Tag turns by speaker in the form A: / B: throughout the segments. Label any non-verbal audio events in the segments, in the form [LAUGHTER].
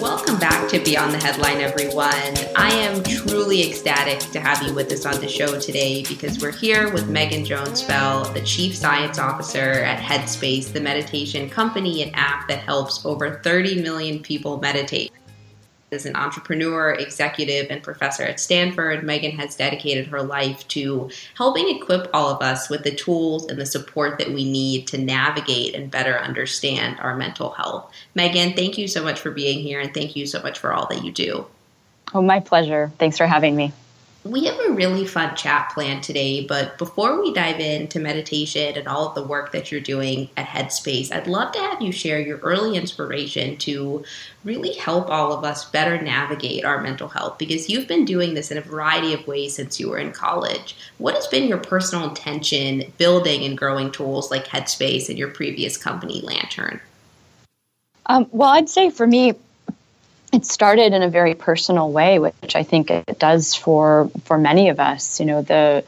A: Welcome back to Beyond the Headline, everyone. I am truly ecstatic to have you with us on the show today because we're here with Megan Jones Bell, the Chief Science Officer at Headspace, the meditation company and app that helps over 30 million people meditate. As an entrepreneur, executive, and professor at Stanford, Megan has dedicated her life to helping equip all of us with the tools and the support that we need to navigate and better understand our mental health. Megan, thank you so much for being here and thank you so much for all that you do.
B: Oh, my pleasure. Thanks for having me.
A: We have a really fun chat planned today, but before we dive into meditation and all of the work that you're doing at Headspace, I'd love to have you share your early inspiration to really help all of us better navigate our mental health because you've been doing this in a variety of ways since you were in college. What has been your personal intention building and growing tools like Headspace and your previous company, Lantern?
B: Um, well, I'd say for me, it started in a very personal way, which I think it does for for many of us. You know, the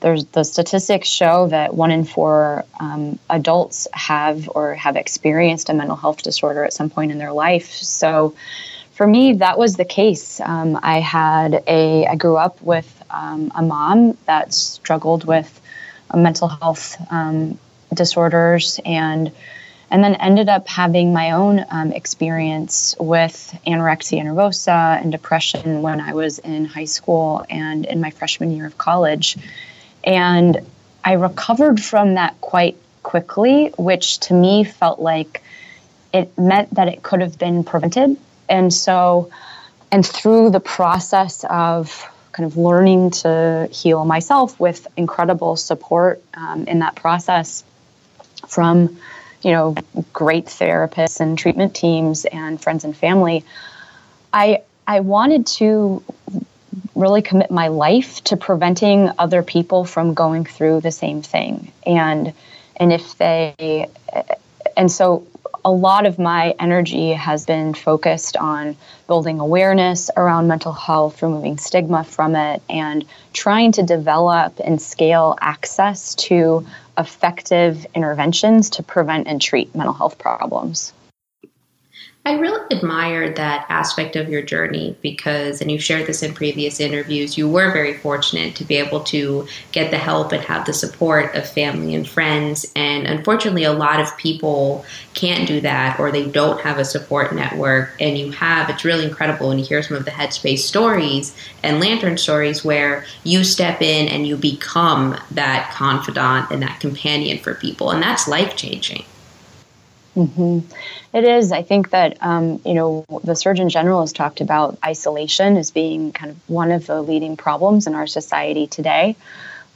B: there's the statistics show that one in four um, adults have or have experienced a mental health disorder at some point in their life. So, for me, that was the case. Um, I had a I grew up with um, a mom that struggled with mental health um, disorders and and then ended up having my own um, experience with anorexia nervosa and depression when I was in high school and in my freshman year of college. And I recovered from that quite quickly, which to me felt like it meant that it could have been prevented. And so, and through the process of kind of learning to heal myself with incredible support um, in that process from you know, great therapists and treatment teams and friends and family. I I wanted to really commit my life to preventing other people from going through the same thing. And and if they and so a lot of my energy has been focused on building awareness around mental health, removing stigma from it, and trying to develop and scale access to effective interventions to prevent and treat mental health problems.
A: I really admired that aspect of your journey because, and you've shared this in previous interviews, you were very fortunate to be able to get the help and have the support of family and friends. And unfortunately, a lot of people can't do that or they don't have a support network. And you have, it's really incredible when you hear some of the Headspace stories and Lantern stories where you step in and you become that confidant and that companion for people. And that's life changing.
B: Mm-hmm. It is. I think that um, you know the Surgeon General has talked about isolation as being kind of one of the leading problems in our society today,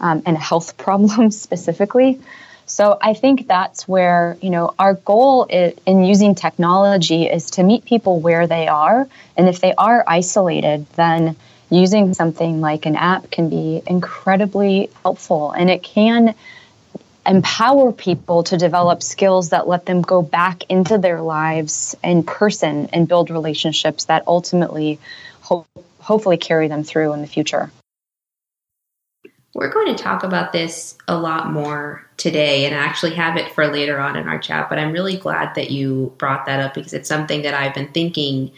B: um, and health [LAUGHS] problems specifically. So I think that's where you know our goal is, in using technology is to meet people where they are, and if they are isolated, then using something like an app can be incredibly helpful, and it can empower people to develop skills that let them go back into their lives in person and build relationships that ultimately hope, hopefully carry them through in the future.
A: We're going to talk about this a lot more today and I actually have it for later on in our chat, but I'm really glad that you brought that up because it's something that I've been thinking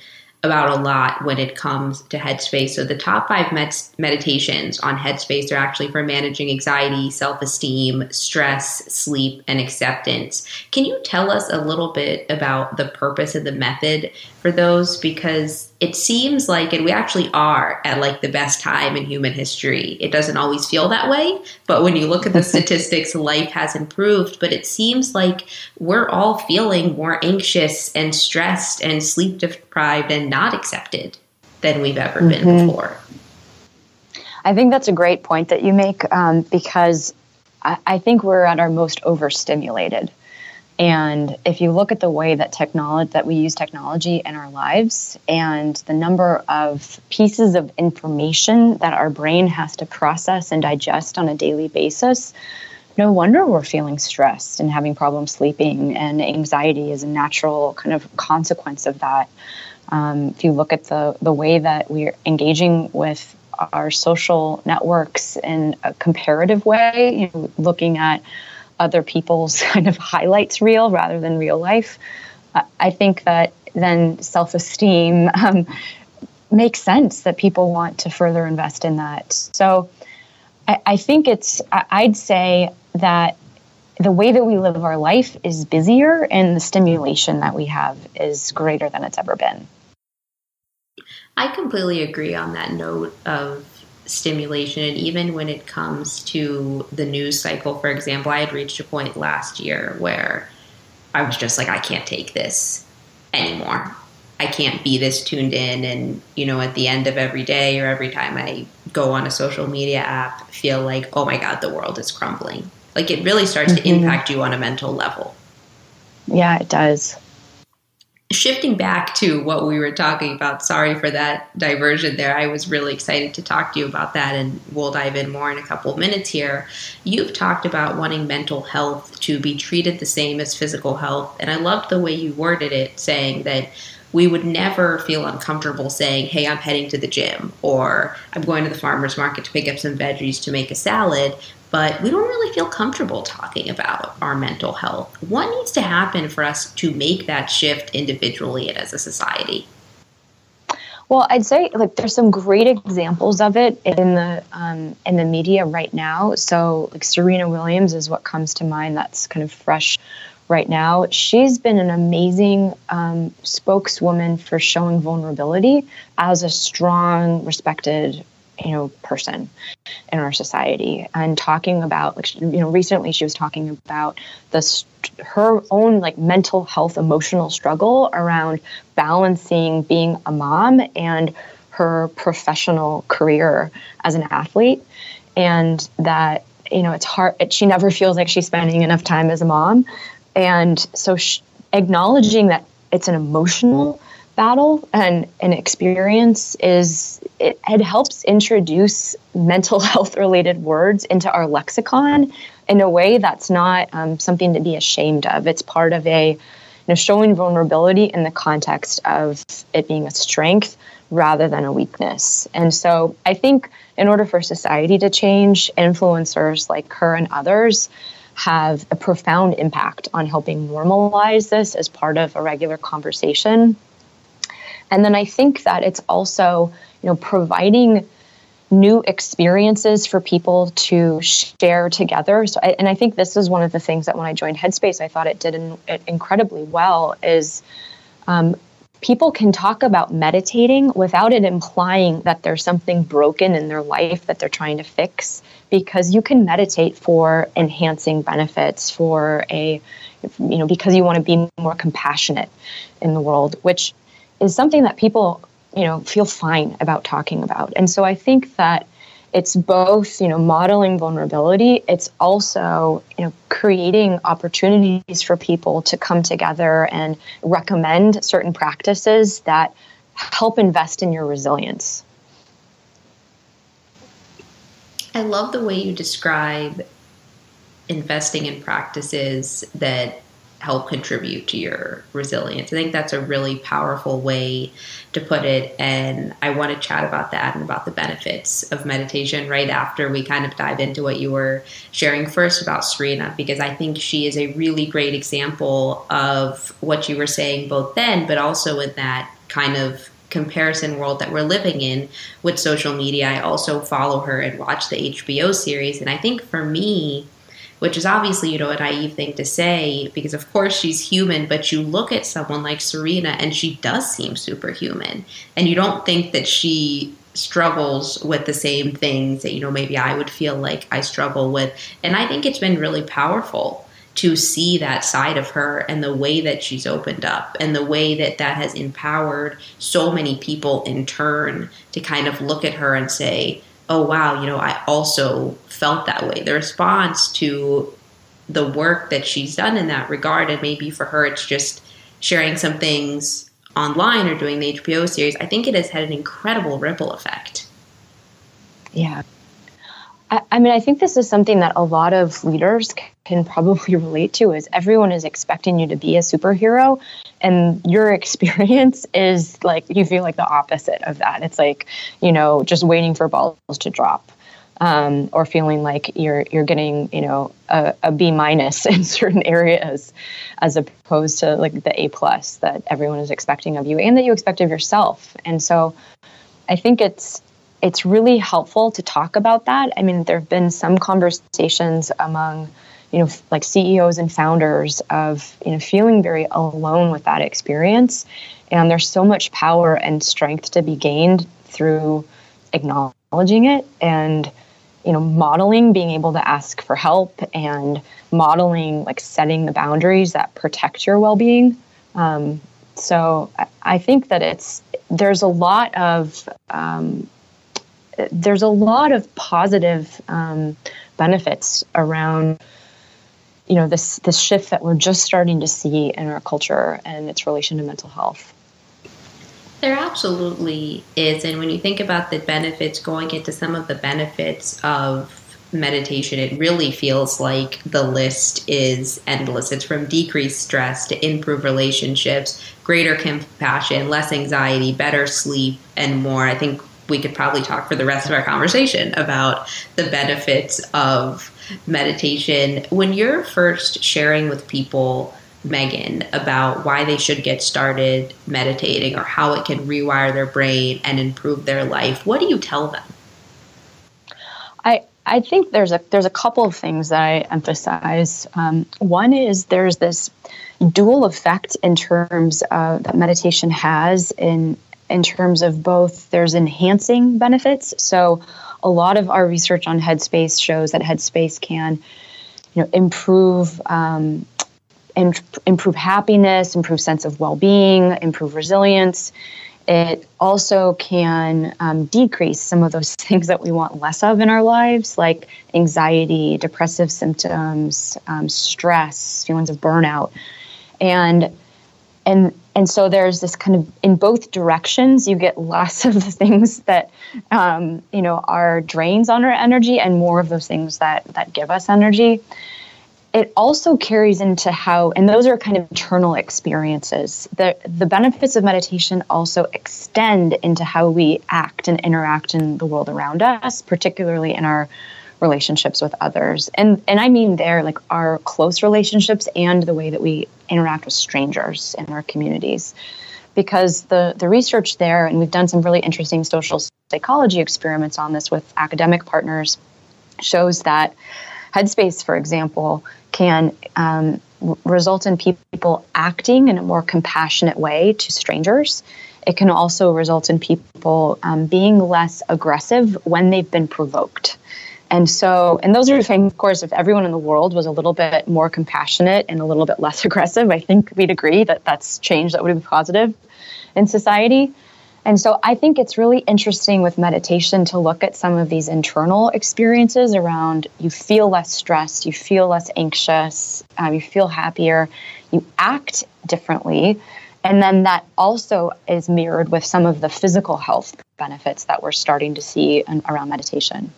A: about a lot when it comes to Headspace. So, the top five med- meditations on Headspace are actually for managing anxiety, self esteem, stress, sleep, and acceptance. Can you tell us a little bit about the purpose of the method for those? Because it seems like, and we actually are at like the best time in human history. It doesn't always feel that way, but when you look at the [LAUGHS] statistics, life has improved. But it seems like we're all feeling more anxious and stressed and sleep deprived and not accepted than we've ever mm-hmm. been before.
B: I think that's a great point that you make um, because I, I think we're at our most overstimulated. And if you look at the way that technology that we use technology in our lives and the number of pieces of information that our brain has to process and digest on a daily basis, no wonder we're feeling stressed and having problems sleeping and anxiety is a natural kind of consequence of that. Um, if you look at the the way that we're engaging with our social networks in a comparative way, you know, looking at other people's [LAUGHS] kind of highlights reel rather than real life, I think that then self esteem [LAUGHS] um, makes sense that people want to further invest in that. So I, I think it's, I'd say that the way that we live our life is busier and the stimulation that we have is greater than it's ever been.
A: I completely agree on that note of stimulation. And even when it comes to the news cycle, for example, I had reached a point last year where I was just like, I can't take this anymore. I can't be this tuned in. And, you know, at the end of every day or every time I go on a social media app, feel like, oh my God, the world is crumbling. Like it really starts mm-hmm. to impact you on a mental level.
B: Yeah, it does
A: shifting back to what we were talking about, sorry for that diversion there. I was really excited to talk to you about that, and we'll dive in more in a couple of minutes here. You've talked about wanting mental health to be treated the same as physical health, and I loved the way you worded it, saying that we would never feel uncomfortable saying, Hey, I'm heading to the gym, or I'm going to the farmer's market to pick up some veggies to make a salad but we don't really feel comfortable talking about our mental health. What needs to happen for us to make that shift individually and as a society?
B: Well, I'd say like there's some great examples of it in the um, in the media right now. So like Serena Williams is what comes to mind. That's kind of fresh right now. She's been an amazing um, spokeswoman for showing vulnerability as a strong, respected you know person in our society. And talking about like you know recently she was talking about this her own like mental health emotional struggle around balancing being a mom and her professional career as an athlete. And that you know it's hard it, she never feels like she's spending enough time as a mom. And so acknowledging that it's an emotional battle and an experience is it, it helps introduce mental [LAUGHS] health related words into our lexicon in a way that's not um, something to be ashamed of. It's part of a you know showing vulnerability in the context of it being a strength rather than a weakness. And so I think in order for society to change, influencers like her and others have a profound impact on helping normalize this as part of a regular conversation and then I think that it's also, you know, providing new experiences for people to share together. So, I, and I think this is one of the things that when I joined Headspace, I thought it did in, it incredibly well. Is um, people can talk about meditating without it implying that there's something broken in their life that they're trying to fix, because you can meditate for enhancing benefits, for a, you know, because you want to be more compassionate in the world, which is something that people you know feel fine about talking about. And so i think that it's both you know modeling vulnerability it's also you know creating opportunities for people to come together and recommend certain practices that help invest in your resilience.
A: I love the way you describe investing in practices that help contribute to your resilience. I think that's a really powerful way to put it. And I want to chat about that and about the benefits of meditation right after we kind of dive into what you were sharing first about Serena, because I think she is a really great example of what you were saying both then, but also in that kind of comparison world that we're living in with social media. I also follow her and watch the HBO series. And I think for me, which is obviously, you know, a naive thing to say because, of course, she's human, but you look at someone like Serena and she does seem superhuman. And you don't think that she struggles with the same things that, you know, maybe I would feel like I struggle with. And I think it's been really powerful to see that side of her and the way that she's opened up and the way that that has empowered so many people in turn to kind of look at her and say, oh wow, you know, I also felt that way. The response to the work that she's done in that regard, and maybe for her it's just sharing some things online or doing the HBO series, I think it has had an incredible ripple effect.
B: Yeah. I, I mean, I think this is something that a lot of leaders can probably [LAUGHS] relate to is everyone is expecting you to be a superhero and your [LAUGHS] experience is like you feel like the opposite of that it's like you know just waiting for balls to drop um, or feeling like you're you're getting you know a, a B minus [LAUGHS] in certain areas, as opposed to like the A plus that everyone is expecting of you and that you expect of yourself. And so, I think it's it's really helpful to talk about that. I mean, there have been some conversations among you know like CEOs and founders of you know feeling very alone with that experience, and there's so much power and strength to be gained through acknowledging it and you know modeling being able to ask for help and modeling like setting the boundaries that protect your well-being um, so I, think that it's there's a lot of um, there's a lot of positive um, benefits around you know this this shift that we're just starting to see in our culture and its relation to mental health
A: there absolutely is. And when you think about the benefits, going into some of the benefits of meditation, it really feels like the list is endless. It's from decreased stress to improve relationships, greater compassion, less anxiety, better sleep, and more. I think we could probably talk for the rest of our conversation about the benefits of meditation. When you're first sharing with people, Megan about why they should get started meditating or how it can rewire their brain and improve their life, what do you tell them?
B: I I think there's a there's a couple of things that I emphasize. Um, one is there's this dual effect in terms of that meditation has in in terms of both there's enhancing benefits. So a lot of our research on Headspace shows that Headspace can you know improve um, improve happiness, improve sense of well-being, improve resilience. It also can um, decrease some of those [LAUGHS] things that we want less of in our lives, like anxiety, depressive symptoms, um, stress, feelings of burnout, and and and so there's this kind of in both directions. You get less of [LAUGHS] the things that um, you know are drains on our energy, and more of those things that that give us energy it also carries into how and those are kind of internal experiences the the benefits of meditation also extend into how we act and interact in the world around us particularly in our relationships with others and and i mean there like our close relationships and the way that we interact with strangers in our communities because the the research there and we've done some really interesting social psychology experiments on this with academic partners shows that headspace for example can um, result in people acting in a more compassionate way to strangers. It can also result in people um, being less aggressive when they've been provoked. And so, and those are things, of course, if everyone in the world was a little bit more compassionate and a little bit less [LAUGHS] aggressive, I think we'd agree that that's change that would be positive in society. And so I think it's really interesting with meditation to look at some of these internal experiences around you feel less stressed, you feel less anxious, um, you feel happier, you act differently. And then that also is mirrored with some of the physical health benefits that we're starting to see in, around meditation.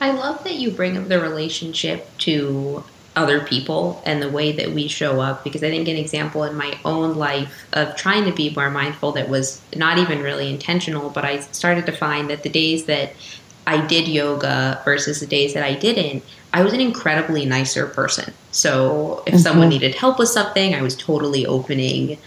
A: I love that you bring up the relationship to other people and the way that we show up because I think an example in my own life of trying to be more mindful that was not even really intentional, but I started to find that the days that I did yoga versus the days that I didn't, I was an incredibly nicer person. So if mm-hmm. someone needed help with something, I was totally opening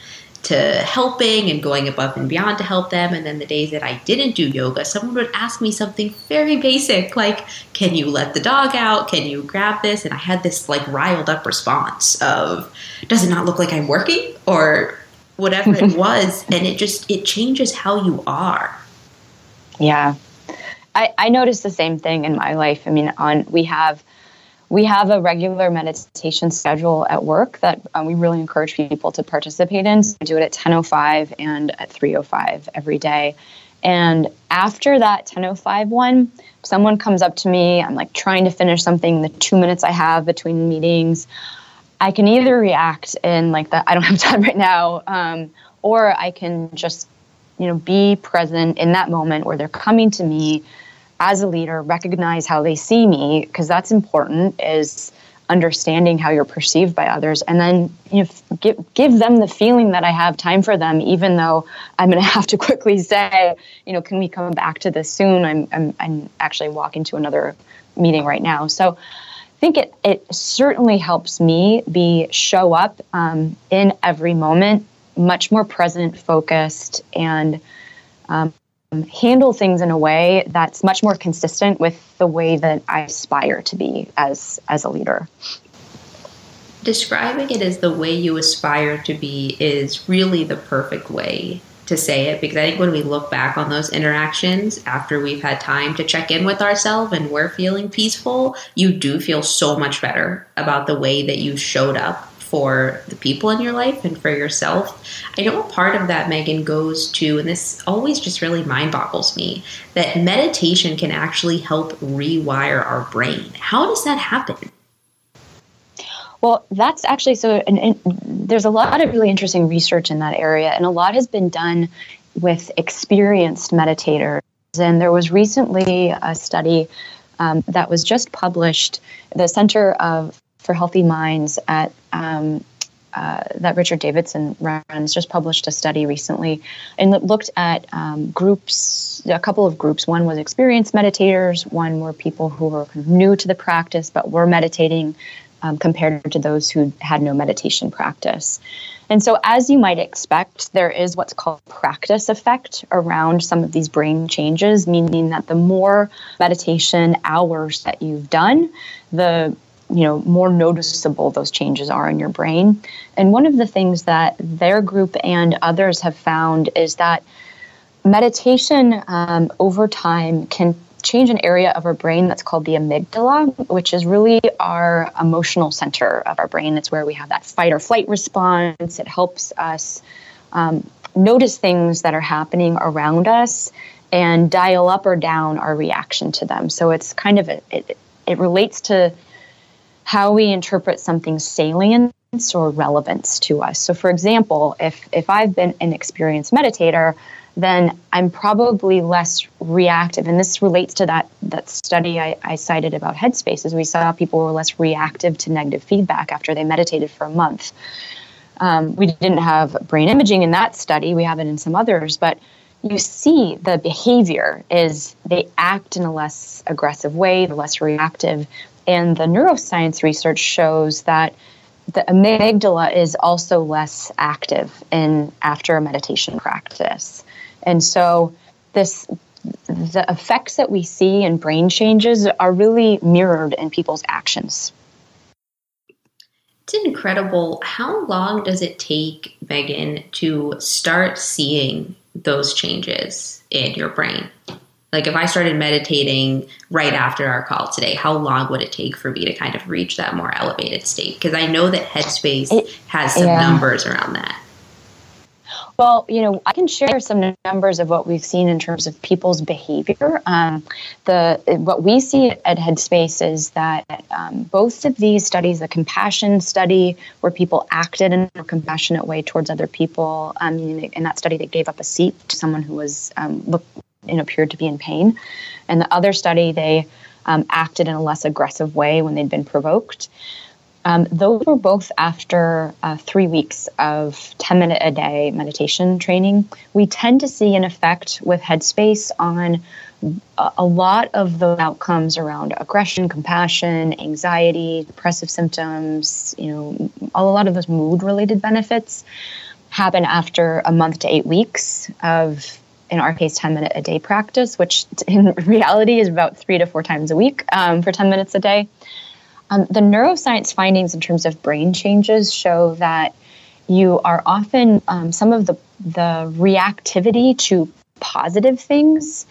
A: to helping and going above and beyond to help them. And then the days that I didn't do yoga, someone would ask me something very basic, like, Can you let the dog out? Can you grab this? And I had this like riled up response of, Does it not look like I'm working? Or whatever it [LAUGHS] was. And it just, it changes how you are.
B: Yeah. I, I noticed the same thing in my life. I mean, on we have we have a regular meditation schedule at work that um, we really encourage people to participate in. So we do it at 10:05 and at 3:05 every day. And after that 10:05 one, someone comes up to me. I'm like trying to finish something. The two minutes I have between meetings, I can either react in like that I don't [LAUGHS] have time right now, um, or I can just you know be present in that moment where they're coming to me as a leader recognize how they see me because that's important is understanding how you're perceived by others. And then you know give give them the feeling that I have time for them even though I'm going [LAUGHS] to have to quickly say you know can we come back to this soon? I'm I'm, I'm actually walking to another meeting right now. So I think it it certainly helps me be show up um, in every moment much more present focused and um, Um, handle things in a way that's much more consistent with the way that I aspire to be as as a leader.
A: Describing it as the way you aspire to be is really the perfect way to say it because I think when we look back on those interactions after we've had time to check in with ourselves and we're feeling peaceful, you do feel so much better about the way that you showed up for the people in your life and for yourself. I know a part of that, Megan, goes to, and this always just really mind boggles me, that meditation can actually help rewire our brain. How does that happen?
B: Well, that's actually so. And, and there's a lot of really interesting research in that area, and a lot has been done with experienced meditators. And there was recently a study um, that was just published. The Center of for Healthy Minds at um, uh, that Richard Davidson runs just published a study recently and looked at um, groups, a couple of groups. One was experienced meditators, one were people who were new to the practice but were meditating um, compared to those who had no meditation practice. And so, as you might expect, there is what's called practice effect around some of these brain changes, meaning that the more meditation hours that you've done, the you know more noticeable those changes are in your brain. And one of the things that their group and others have found is that meditation um, over time can change an area of our brain that's called the amygdala which is really our emotional center of our brain. It's where we have that fight or flight response. It helps us um, notice things that are happening around us and dial up or down our reaction to them. So it's kind of a, it, it relates to how we interpret something's salience or relevance to us. So, for example, if, if I've been an experienced meditator, then I'm probably less reactive. And this relates to that, that study I, I cited about headspaces. We saw people were less reactive to negative feedback after they meditated for a month. Um, we didn't have brain imaging in that study, we have it in some others, but you see the behavior is they act in a less aggressive way, the less reactive. And the neuroscience research shows that the amygdala is also less active in after a meditation practice. And so this the effects that we see in brain changes are really mirrored in people's actions.
A: It's incredible. How long does it take, Megan, to start seeing those changes in your brain? Like if I started meditating right after our call today, how long would it take for me to kind of reach that more elevated state? Because I know that Headspace it, has some yeah. numbers around that.
B: Well, you know, I can share some numbers of what we've seen in terms of people's behavior. Um, the what we see at Headspace is that um, both of these studies, the compassion study, where people acted in a compassionate way towards other people, um, in that study they gave up a seat to someone who was um, look, and appeared to be in pain. And the other study, they um, acted in a less aggressive way when they'd been provoked. Um, those were both after uh, three weeks of 10 minute a day meditation training. We tend to see an effect with Headspace on a lot of the outcomes around aggression, compassion, anxiety, depressive symptoms, you know, a lot of those mood related benefits happen after a month to eight weeks of in our case, 10 minute a day practice, which [LAUGHS] in reality is about three to four times a week um, for 10 minutes a day. Um, the neuroscience findings in terms of brain changes show that you are often, um, some of the, the reactivity to positive things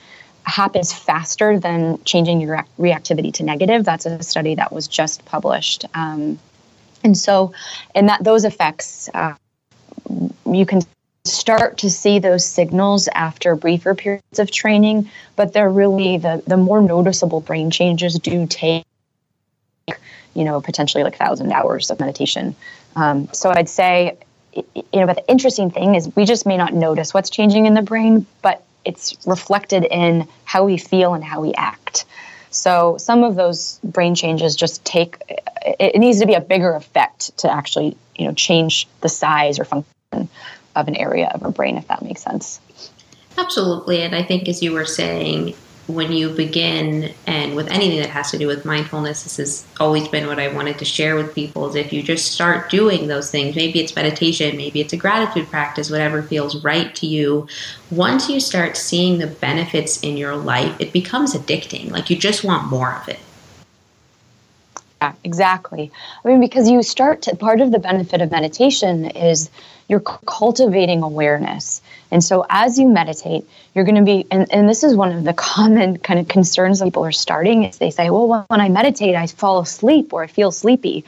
B: happens faster than changing your reactivity to negative. That's a study that was just published. Um, and so, and that those effects, uh, you can start to see those signals after briefer periods of training, but they're really the, the more noticeable brain changes do take, you know, potentially like thousand hours of meditation. Um, so I'd say, you know, but the interesting thing is we just may not notice what's changing in the brain, but it's reflected in how we feel and how we act. So some of those brain changes just take it, it needs to be a bigger effect to actually you know change the size or function of an area of our brain, if that makes sense.
A: Absolutely, and I think as you were saying, when you begin and with anything that has to do with mindfulness this has always been what i wanted to share with people is if you just start doing those things maybe it's meditation maybe it's a gratitude practice whatever feels right to you once you start seeing the benefits in your life it becomes addicting like you just want more of it
B: yeah exactly i mean because you start to part of the benefit of meditation is you're cultivating awareness and so as you meditate, you're going to be, and, and this is one of the [LAUGHS] common kind of concerns that people are starting is they say, well, when I meditate, I fall asleep or I feel sleepy.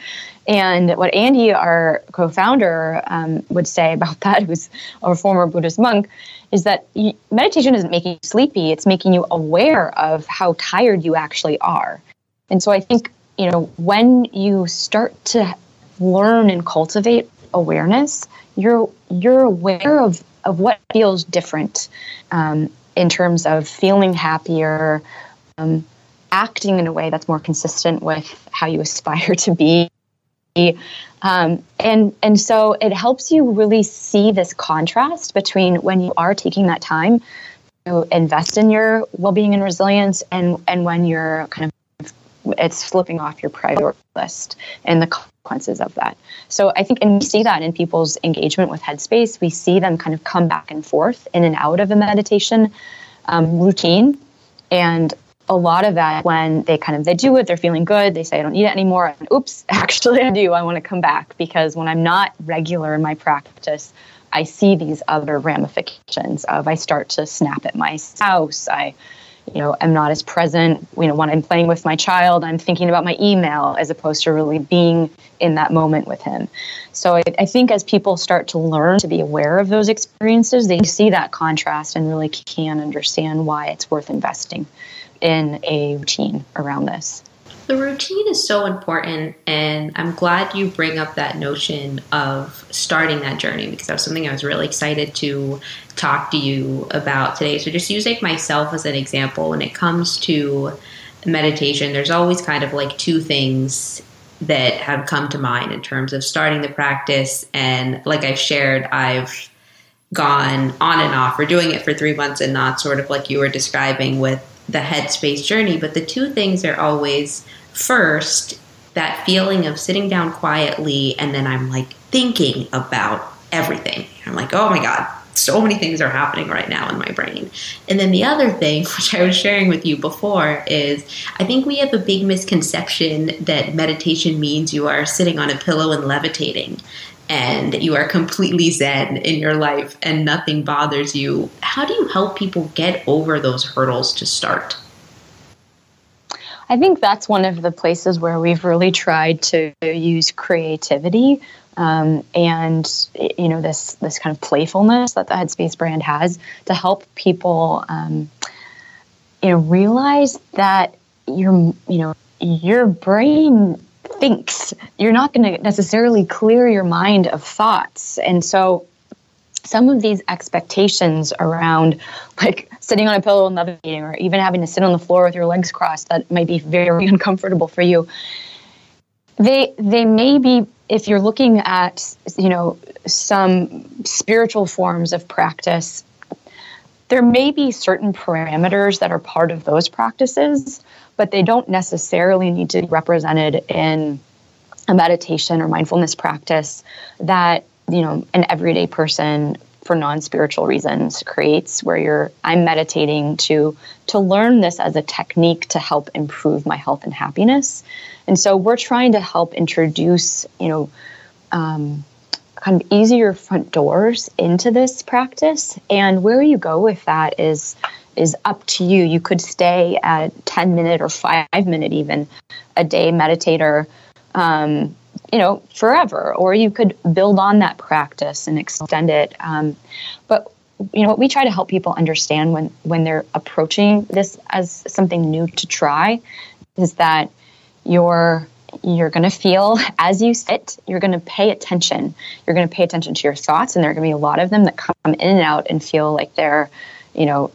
B: And what Andy, our co-founder, um, would say about [LAUGHS] that, who's a former Buddhist monk, is that meditation isn't making you sleepy; it's making you aware of how tired you actually are. And so I think you know when you start to learn and cultivate awareness, you're you're aware of of what feels different um, in terms of feeling happier, um, acting in a way that's more consistent with how you [LAUGHS] aspire to be. Um, and and so it helps you really see this contrast between when you are taking that time to invest in your well-being and resilience, and and when you're kind of it's slipping off your priority list and the consequences of that. So I think, and we see that in people's engagement with Headspace, we see them kind of come back and forth in and out of a meditation um, routine. And a lot of that when they kind of they do it they're feeling good they say i don't need it anymore and oops [LAUGHS] actually i do i want to come back because when i'm not regular in my practice i see these other ramifications of i start to snap at my spouse i you know I'm not as present you know when i'm playing with my child i'm thinking about my email as opposed to really being in that moment with him. So I, I, think as people start to learn to be aware of those experiences they see that contrast and really can understand why it's worth investing in a routine around this.
A: The routine is so important, and I'm glad you bring up that notion of starting that journey because that was something I was really excited to talk to you about today. So, just using myself as an example, when it comes to meditation, there's always kind of like two things that have come to mind in terms of starting the practice. And like I've shared, I've gone on and off for doing it for three months and not sort of like you were describing with the headspace journey. But the two things are always first that feeling of sitting down quietly and then I'm like thinking about everything. I'm like, oh my God, so many things are happening right now in my brain. And then the other thing, [LAUGHS] which I was sharing with you before, is I think we have a big misconception that meditation means you are sitting on a pillow and levitating and you are completely zen in your life and nothing bothers you. How do you help people get over those hurdles to start?
B: I think that's one of the places where we've really tried to use creativity um, and you know this this kind of playfulness that the Headspace brand has to help people um, you know realize that your you know your brain thinks. You're not going to necessarily clear your mind of thoughts. And so some of these expectations around like sitting on a pillow and levitating or even having to sit on the floor with your legs crossed that might be very [LAUGHS] uncomfortable for you they they may be if you're looking at you know some spiritual forms of practice there may be certain parameters that are part of those practices but they don't necessarily need to be represented in a meditation or mindfulness practice that you know an everyday person for non-spiritual reasons creates where you're i'm meditating to to learn this as a technique to help improve my health and happiness. And so we're trying to help introduce you know um, kind of easier front doors into this practice. And where you go with that is is up to you. You could stay at 10 minute or 5 minute even a day meditator. Um, you know forever or you could build on that practice and extend it um, but you know what we try to help people understand when when they're approaching this as something new to try is that you're you're going to feel [LAUGHS] as you sit you're going to pay attention you're going to pay attention to your thoughts and there are going to be a lot of them that come in and out and feel like they're you know,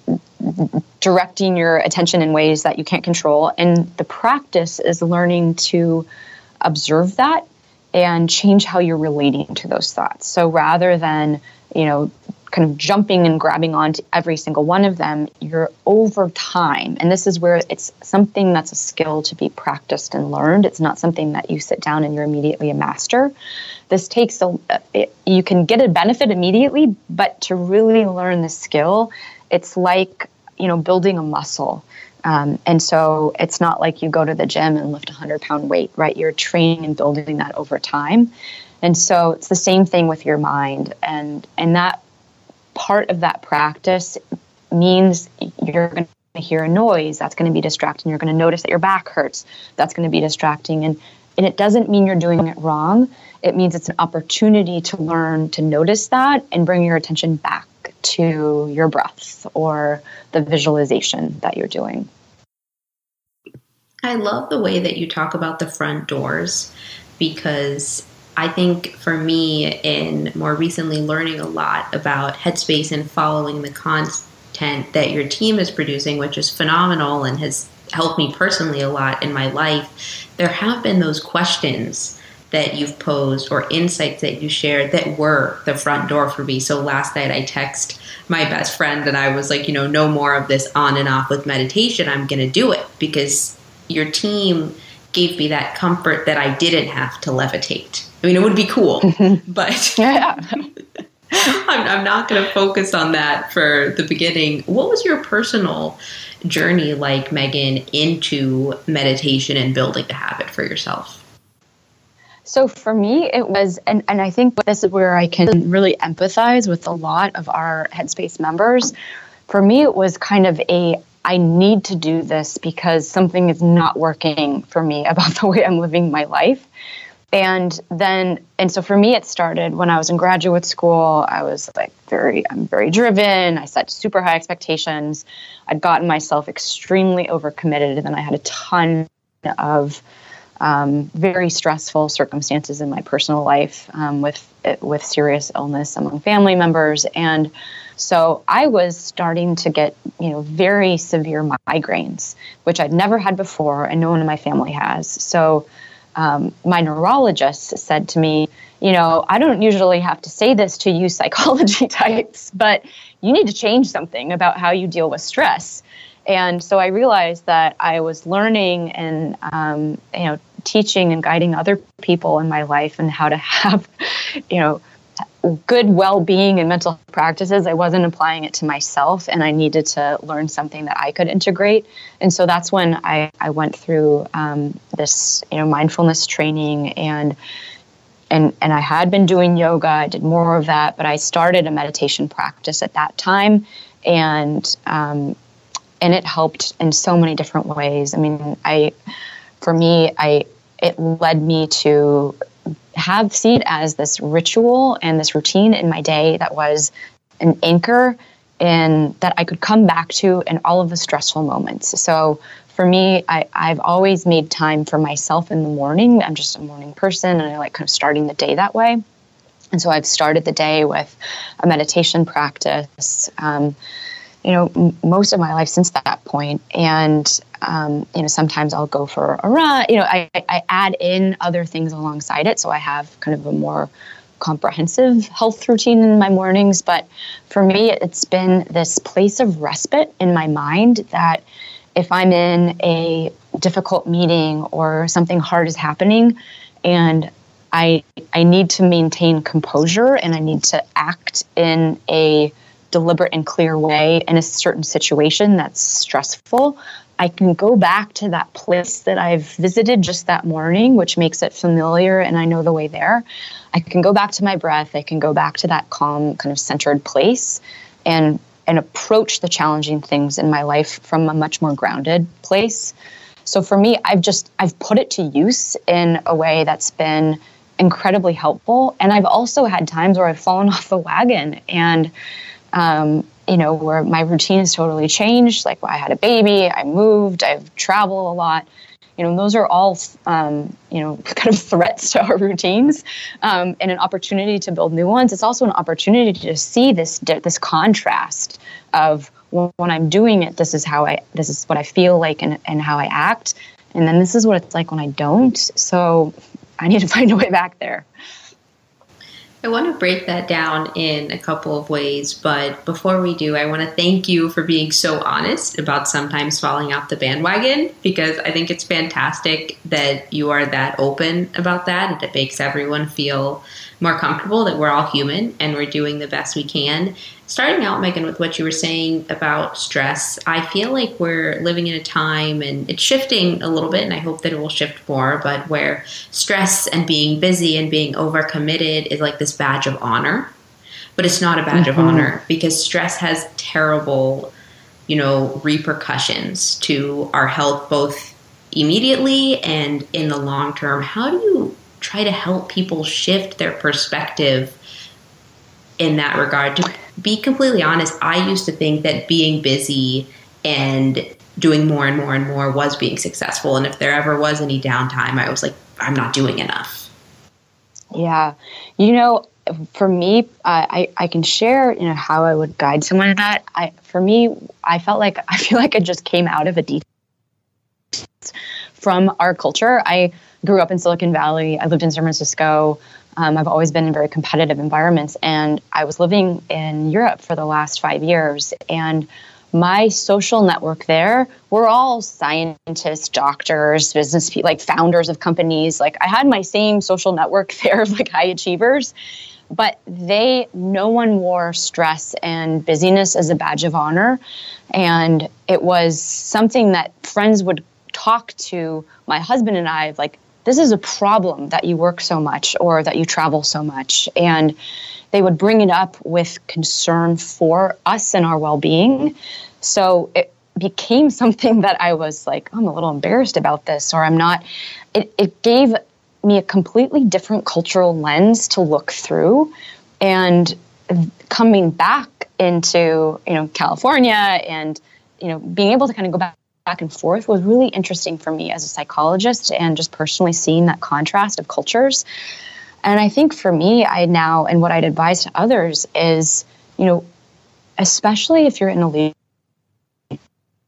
B: directing your attention in ways that you can't control. And the practice is learning to observe that and change how you're relating to those thoughts. So rather than, you know, kind of jumping and grabbing onto every single one of them, you're over time. And this is where it's something that's a skill to be practiced and learned. It's not something that you sit down and you're immediately a master. This takes a, it, you can get a benefit immediately, but to really learn the skill, it's like, you know, building a muscle. Um, and so it's not like you go to the gym and lift a 100 pound weight, right? You're training and building that over time. And so it's the same thing with your mind. And, and that part of that practice means you're going to hear a noise that's going to be distracting you're going to notice that your back hurts that's going to be distracting and and it doesn't mean you're doing it wrong it means it's an opportunity to learn to notice that and bring your attention back to your breath or the visualization that you're doing
A: i love the way that you talk about the front doors because I think for me, in more recently learning a lot about Headspace and following the content that your team is producing, which is phenomenal and has helped me personally a lot in my life, there have been those questions that you've posed or insights that you shared that were the front door for me. So last night I text my best friend and I was like, you know, no more of this on and off with meditation. I'm going to do it because your team gave me that comfort that I didn't have to levitate. I mean, it would be cool, [LAUGHS] but [LAUGHS] yeah. [LAUGHS] I'm, I'm not going to focus on that for the beginning. What was your personal journey like, Megan, into meditation and building the habit for yourself?
B: So for me, it was, and, and I think this is where I can really empathize with a lot of our Headspace members. For me, it was kind of a I need to do this because something is not working for me [LAUGHS] about the way I'm living my life. And then, and so for me, it started when I was in graduate school. I was like very, I'm very driven. I set super high expectations. I'd gotten myself extremely overcommitted. And then I had a ton of um, very stressful circumstances in my personal life um, with with serious illness among family members, and so I was starting to get, you know, very severe migraines, which I'd never had before, and no one in my family has. So um, my neurologist said to me, you know, I don't usually have to say this to you [LAUGHS] psychology types, but you need to change something about how you deal with stress. And so I realized that I was learning and, um, you know, teaching and guiding other people in my life and how to have, [LAUGHS] you know, good well-being and mental practices i wasn't applying it to myself and i needed to learn something that i could integrate. And so that's when i, I went through um, this you know mindfulness training and and and i had been doing yoga i did more of that but i started a meditation practice at that time. And um, and it helped in so many different ways. I mean i for me i it led me to have see it as this ritual and this routine in my day that was an anchor and that I could come back to in all of the stressful moments. So for me, I, I've always made time for myself in the morning. I'm just a morning person and I like kind of starting the day that way. And so I've started the day with a meditation practice. Um, you know, m- most of my life since that point. And, um, you know, sometimes I'll go for a run. You know, I, I add in other things alongside it. So I have kind of a more comprehensive health routine in my mornings. But for me, it's been this place of respite in my mind that if I'm in a difficult meeting or something hard is happening and I, I need to maintain composure and I need to act in a deliberate and clear way in a certain situation that's stressful, I can go back to that place that I've visited just that morning, which makes it familiar and I know the way there. I can go back to my breath. I can go back to that calm, kind of centered place and and approach the challenging things in my life from a much more grounded place. So for me, I've just I've put it to use in a way that's been incredibly helpful. And I've also had times where I've fallen [LAUGHS] off the wagon and um, you know, where my routine has totally changed. Like I had a baby, I moved, I've traveled a lot. You know, those are all, um, you know, [LAUGHS] kind of threats to our routines um, and an opportunity to build new ones. It's also an opportunity to see this this contrast of when I'm doing it, this is how I, this is what I feel like and, and how I act. And then this is what it's like when I don't. So I need to [LAUGHS] find a way back there.
A: I want to break that down in a couple of ways, but before we do, I want to thank you for being so honest about sometimes falling off the bandwagon because I think it's fantastic that you are that open about that and it makes everyone feel more comfortable that we're all human and we're doing the best we can. Starting out, Megan, with what you were saying about stress, I feel like we're living in a time and it's shifting a little bit, and I hope that it will shift more, but where stress and being busy and being overcommitted is like this badge of honor. But it's not a badge mm-hmm. of honor because stress has terrible, you know, repercussions to our health, both immediately and in the long term. How do you try to help people shift their perspective in that regard. To be completely honest, I used to think that being busy and doing more and more and more was being successful. And if there ever was any downtime, I was like, I'm not doing enough.
B: Yeah. You know, for me, uh, I, I can share, you know, how I would guide someone to that. I, for me, I felt like, [LAUGHS] I feel like I just came out of a deep from our culture. I grew up in Silicon Valley. I lived in San Francisco. Um, I've always been in very competitive environments, and I was living in Europe for the last five years. And my social network there were all scientists, doctors, business people, like founders of companies. Like I had my same social network [LAUGHS] there of like high achievers, but they, no one wore stress and busyness as a badge of honor. And it was something that friends would talk to my husband and I, like, this is a problem that you work so much or that you travel so much. And they would bring it up with concern for us and our well being. So it became [LAUGHS] something that I was like, I'm a little embarrassed about this, or I'm not. It, it gave me a completely different cultural lens to look through. And coming back into you know California and you know being able to kind of go back back and forth was really interesting for me as a psychologist and just personally seeing that contrast of cultures. And I think for me, I now, and what I'd advise to others is, you know, especially if you're in a leadership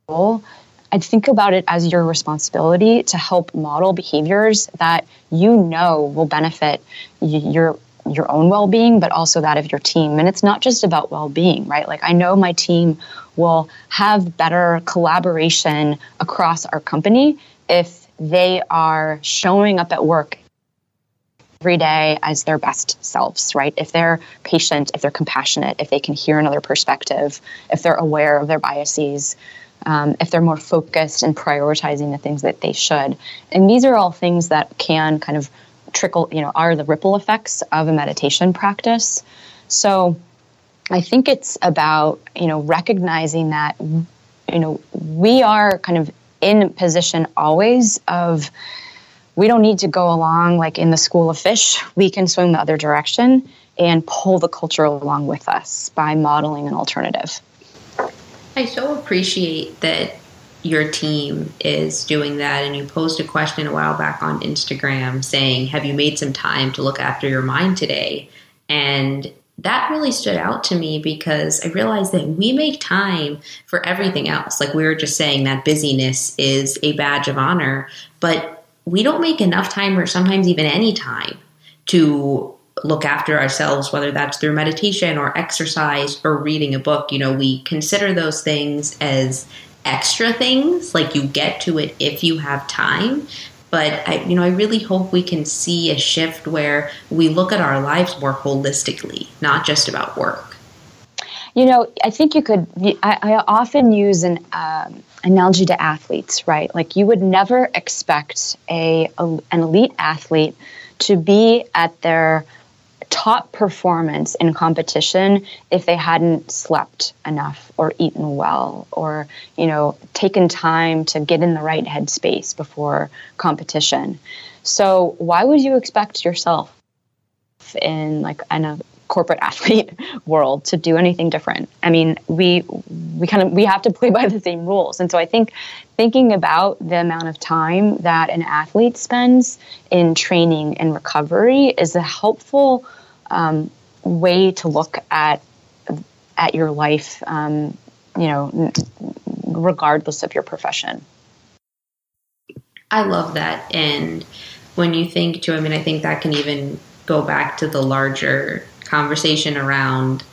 B: role, I'd think about it as your responsibility to help model behaviors that you know will benefit your your own well-being but also that of your team and it's not just about well-being right like i know my team will have better collaboration across our company if they are showing up at work every day as their best selves, right? If they're patient, if they're compassionate, if they can hear another perspective, if they're aware of their biases, um, if they're more focused and prioritizing the things that they should. And these are all things that can kind of trickle, you know, are the ripple effects of a meditation practice. So I think it's about, you know, recognizing that, you know, we are kind of in position always of we don't need to go along like in the school of fish. We can swim the other direction and pull the culture along with us by modeling an alternative.
A: I so appreciate that your team is doing that and you posed a question a while back on Instagram saying, "Have you made some time to look after your mind today?" And that really stood out to me because I realized that we make time for everything else. Like we were just saying, that busyness is a badge of honor, but we don't make enough time or sometimes even any time to look after ourselves, whether that's through meditation or exercise or reading a book. You know, we consider those things as extra things, like you get to it if you have time. But I, you know, I really hope we can see a shift where we look at our lives more holistically, not just about work.
B: You know, I think you could. I, I often use an um, analogy to athletes, right? Like you would never expect a, a an elite athlete to be at their top performance in competition if they hadn't slept enough or eaten well or you know taken time to get in the right headspace before competition. So why would you expect yourself in like in a corporate [LAUGHS] athlete world to do anything different i mean we we kind of we have to play by the same rules and so i think thinking about the amount of time that an athlete spends in training and recovery is a helpful um, way to look at at your life um, you know, regardless of your profession.
A: I love that. And when you think to, I mean, I think that can even go back to the larger conversation around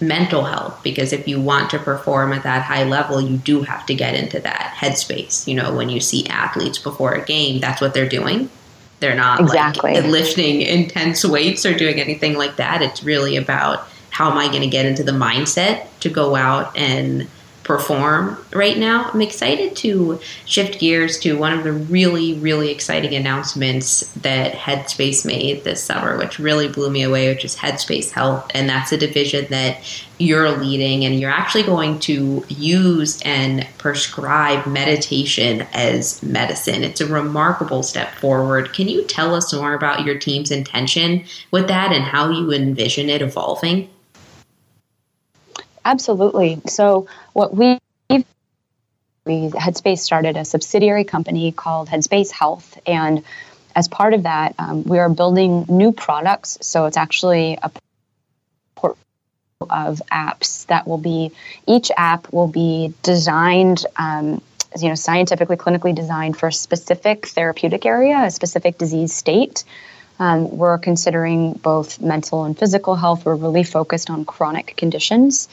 A: mental health because if you want to perform at that high level you do have to get into that headspace. You know when you see athletes before a game that's what they're doing. They're not exactly. like lifting [LAUGHS] intense weights or doing anything like that. It's really about how am i going to get into the mindset to go out and perform right now. I'm excited to shift gears to one of the really, really exciting announcements that Headspace made this summer, which really blew me away, which is Headspace Health. And that's a division that you're leading, and you're actually going to use and prescribe meditation as medicine. It's a remarkable step forward. Can you tell us more about your team's intention with that and how you envision it evolving?
B: Absolutely. So what we we Headspace started a subsidiary company called Headspace Health, and as part of that, um, we are building new products. So it's actually a portfolio of apps that will be each app will be designed. Um, you know, scientifically, clinically designed for a specific therapeutic area, a specific disease state. Um, we're considering both mental and physical health. We're really focused on chronic conditions.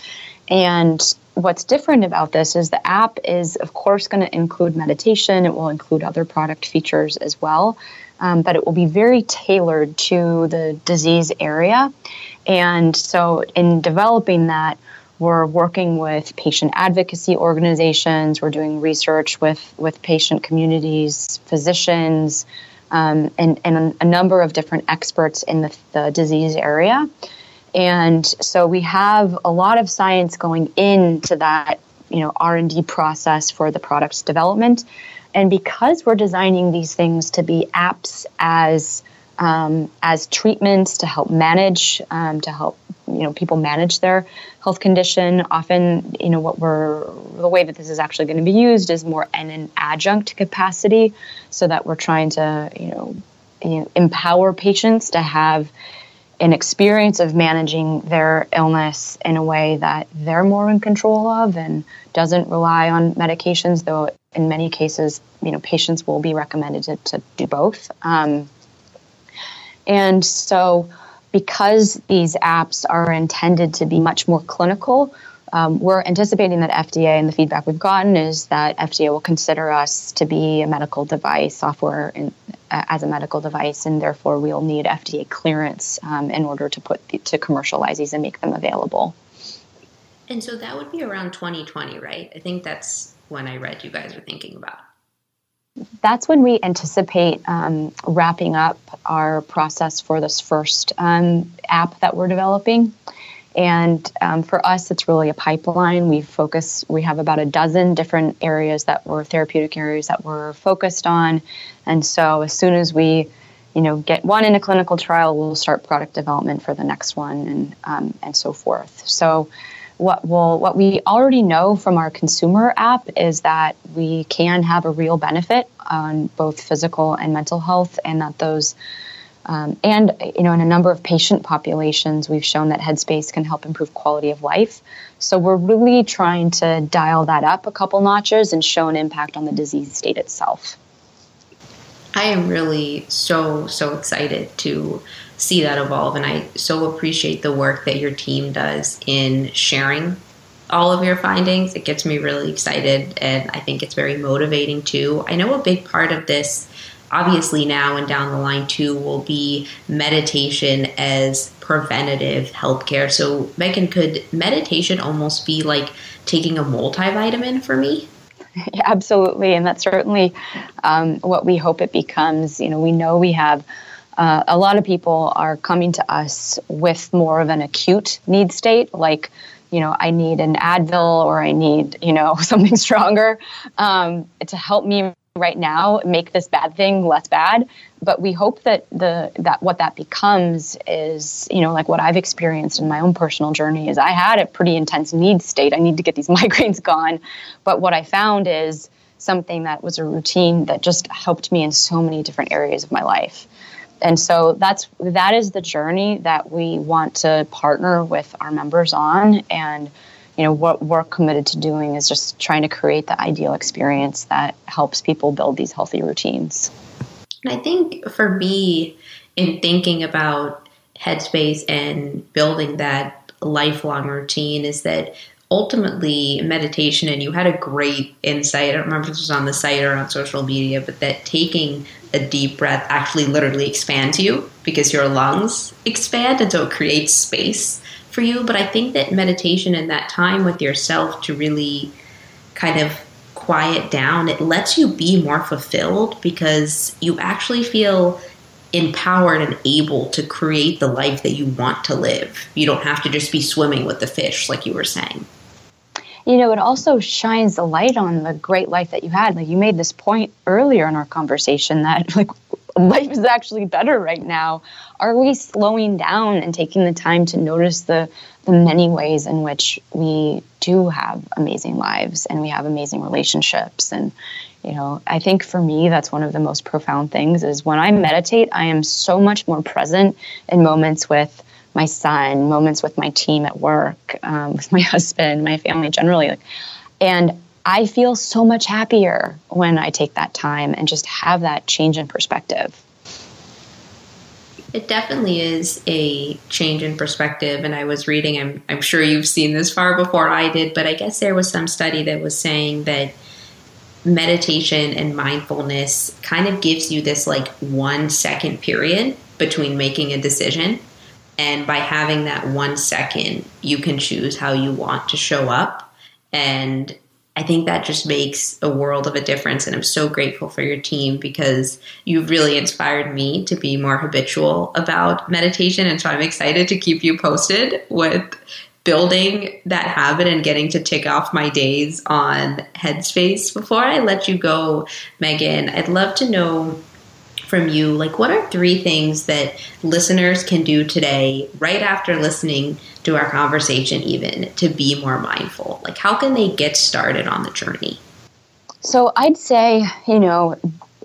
B: And what's different about this is the app is, of course, going to include meditation, it will include other product features as well. Um, but it will be very tailored to the disease area. And so, in developing that, we're working with patient advocacy organizations, we're doing research with, with patient communities, physicians, um, and, and a number of different experts in the, the disease area. And so we have a lot of science going into that, you know, R&D process for the product's development. And because we're designing these things to be apps as um, as treatments to help manage, um, to help you know people manage their health condition. Often, you know, what we're the way that this is actually going to be used is more in an adjunct capacity, so that we're trying to you know, you know empower patients to have an experience of managing their illness in a way that they're more in control of and doesn't rely on medications, though in many cases, you know, patients will be recommended to, to do both. Um, and so, because these apps are intended to be much more clinical, um, we're anticipating that FDA and the feedback we've gotten is that FDA will consider us to be a medical device, software in, uh, as a medical device, and therefore we'll need FDA clearance um, in order to put to commercialize these and make them available.
A: And so that would be around 2020, right? I think that's when I read you guys are thinking about
B: that's when we anticipate um, wrapping up our process for this first um, app that we're developing. And um, for us, it's really a pipeline. We focus, we have about a dozen different areas that were therapeutic areas that we're focused on. And so as soon as we, you know, get one in a clinical trial, we'll start product development for the next one and, um, and so forth. So what will what we already know from our consumer app is that we can have a real benefit on both physical and mental health, and that those um, and you know in a number of patient populations we've shown that headspace can help improve quality of life. So we're really trying to dial that up a couple notches and show an impact on the disease state itself.
A: I am really so so excited to see that evolve. And I so appreciate the work that your team does in sharing all of your findings. It gets me really excited, and I think it's very motivating too. I know a big part of this, obviously, now and down the line too, will be meditation as preventative healthcare. So, Megan, could meditation almost be like taking a multivitamin for me? [LAUGHS]
B: Absolutely, and that's certainly um, what we hope it becomes. You know, we know we have uh, a lot of people are coming to us with more of an acute need state, like, you know, I need an Advil or I need, you know, [LAUGHS] something stronger um, to help me right now make this bad thing less bad. But we hope that the that what that becomes is, you know, like what I've experienced in my own personal journey is I had a pretty intense need state. I need to get these [LAUGHS] migraines gone. But what I found is something that was a routine that just helped me in so many different areas of my life and so that's that is the journey that we want to partner with our members on and you know what we're committed to doing is just trying to create the ideal experience that helps people build these healthy routines.
A: And I think for me, in thinking about headspace and building that lifelong routine, is that ultimately meditation and you had a great insight i don't remember if this was on the site or on social media but that taking a deep breath actually literally expands you because your lungs expand and so it creates space for you. But i think that meditation and that time with yourself to really kind of quiet down it lets you be more fulfilled because you actually feel empowered and able to create the life that you want to live. You don't have to just be swimming with the fish like you were saying
B: you know, it also shines the light on the great life that you had. Like you made this point earlier in our conversation that [LAUGHS] like life is actually better right now. Are we slowing down and taking the time to notice the the many ways in which we do have amazing lives and we have amazing relationships and you know i think for me that's one of the most profound things is when i meditate i am so much more present in moments with my son, moments with my team at work, um, with my [LAUGHS] husband, my family generally. And I feel so much happier when I take that time and just have that change in perspective.
A: It definitely is a change in perspective. And I was reading, I'm, I'm sure you've seen this far before I did, but I guess there was some study that was saying that meditation and mindfulness kind of gives you this like one second period between making a decision and by having that one second, you can choose how you want to show up. And I think that just makes a world of a difference. And I'm so grateful for your team because you've really inspired me to be more habitual about meditation. And so I'm excited to keep you posted with building that habit and getting to tick off my days on Headspace. Before I let you go, Megan, I'd love to know from you, like what are three things that listeners can do today, right after listening to our conversation, even to be more mindful? Like, how can they get started on the journey?
B: So, I'd say, you know,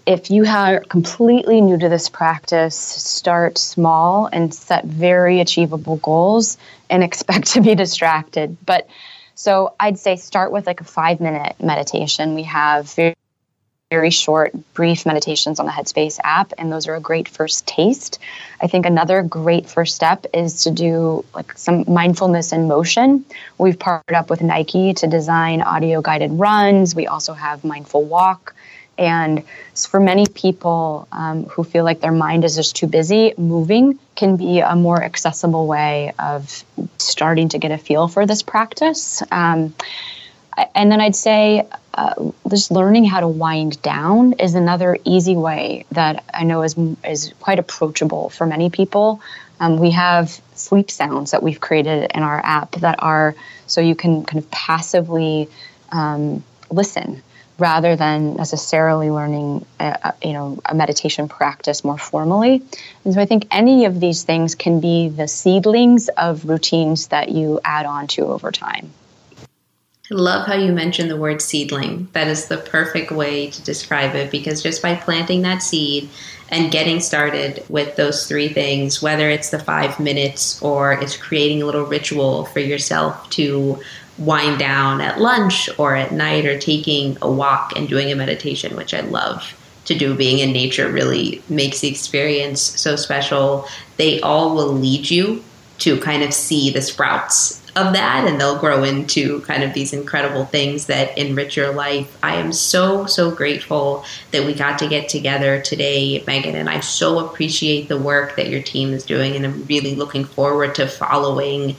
B: if you are completely new to this practice, start small and set very achievable goals and expect to be distracted. But so I'd say start with like a five minute meditation. We have very very short, brief meditations on the Headspace app, and those are a great first taste. I think another great first step is to do like some mindfulness in motion. We've partnered up with Nike to design audio guided runs. We also have Mindful Walk. And for many people um, who feel like their mind is just too busy, moving can be a more accessible way of starting to get a feel for this practice. Um, and then I'd say uh, just learning how to wind down is another easy way that I know is is quite approachable for many people. Um, we have sleep sounds that we've created in our app that are so you can kind of passively um, listen rather than necessarily learning a, you know a meditation practice more formally and so i think any of these things can be the seedlings of routines that you add on to over time
A: I love how you mentioned the word seedling. That is the perfect way to describe it because just by planting that seed and getting started with those three things, whether it's the five minutes or it's creating a little ritual for yourself to wind down at lunch or at night or taking a walk and doing a meditation, which I love to do. Being in nature really makes the experience so special. They all will lead you to kind of see the sprouts of that and they'll grow into kind of these incredible things that enrich your life. I am so, so grateful that we got to get together today, Megan, and I so appreciate the work that your team is doing and I'm really looking forward to following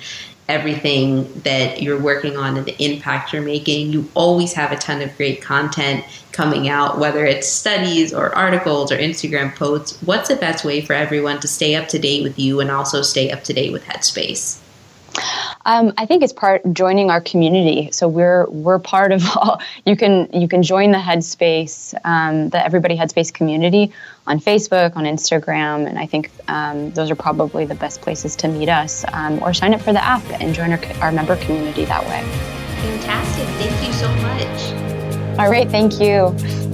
A: everything that you're working on and the impact you're making. You always have a ton of great content coming out, whether it's studies or articles or Instagram posts. What's the best way for everyone to stay up to date with you and also stay up to date with Headspace?
B: Um, I think it's part joining our community. So we're we're part of all. [LAUGHS] You can you can join the Headspace, um, the Everybody Headspace community on Facebook, on Instagram, and I think um, those are probably the best places to meet us. Um, or sign up for the app and join our our member community that way.
A: Fantastic! Thank you so much.
B: All right, thank you.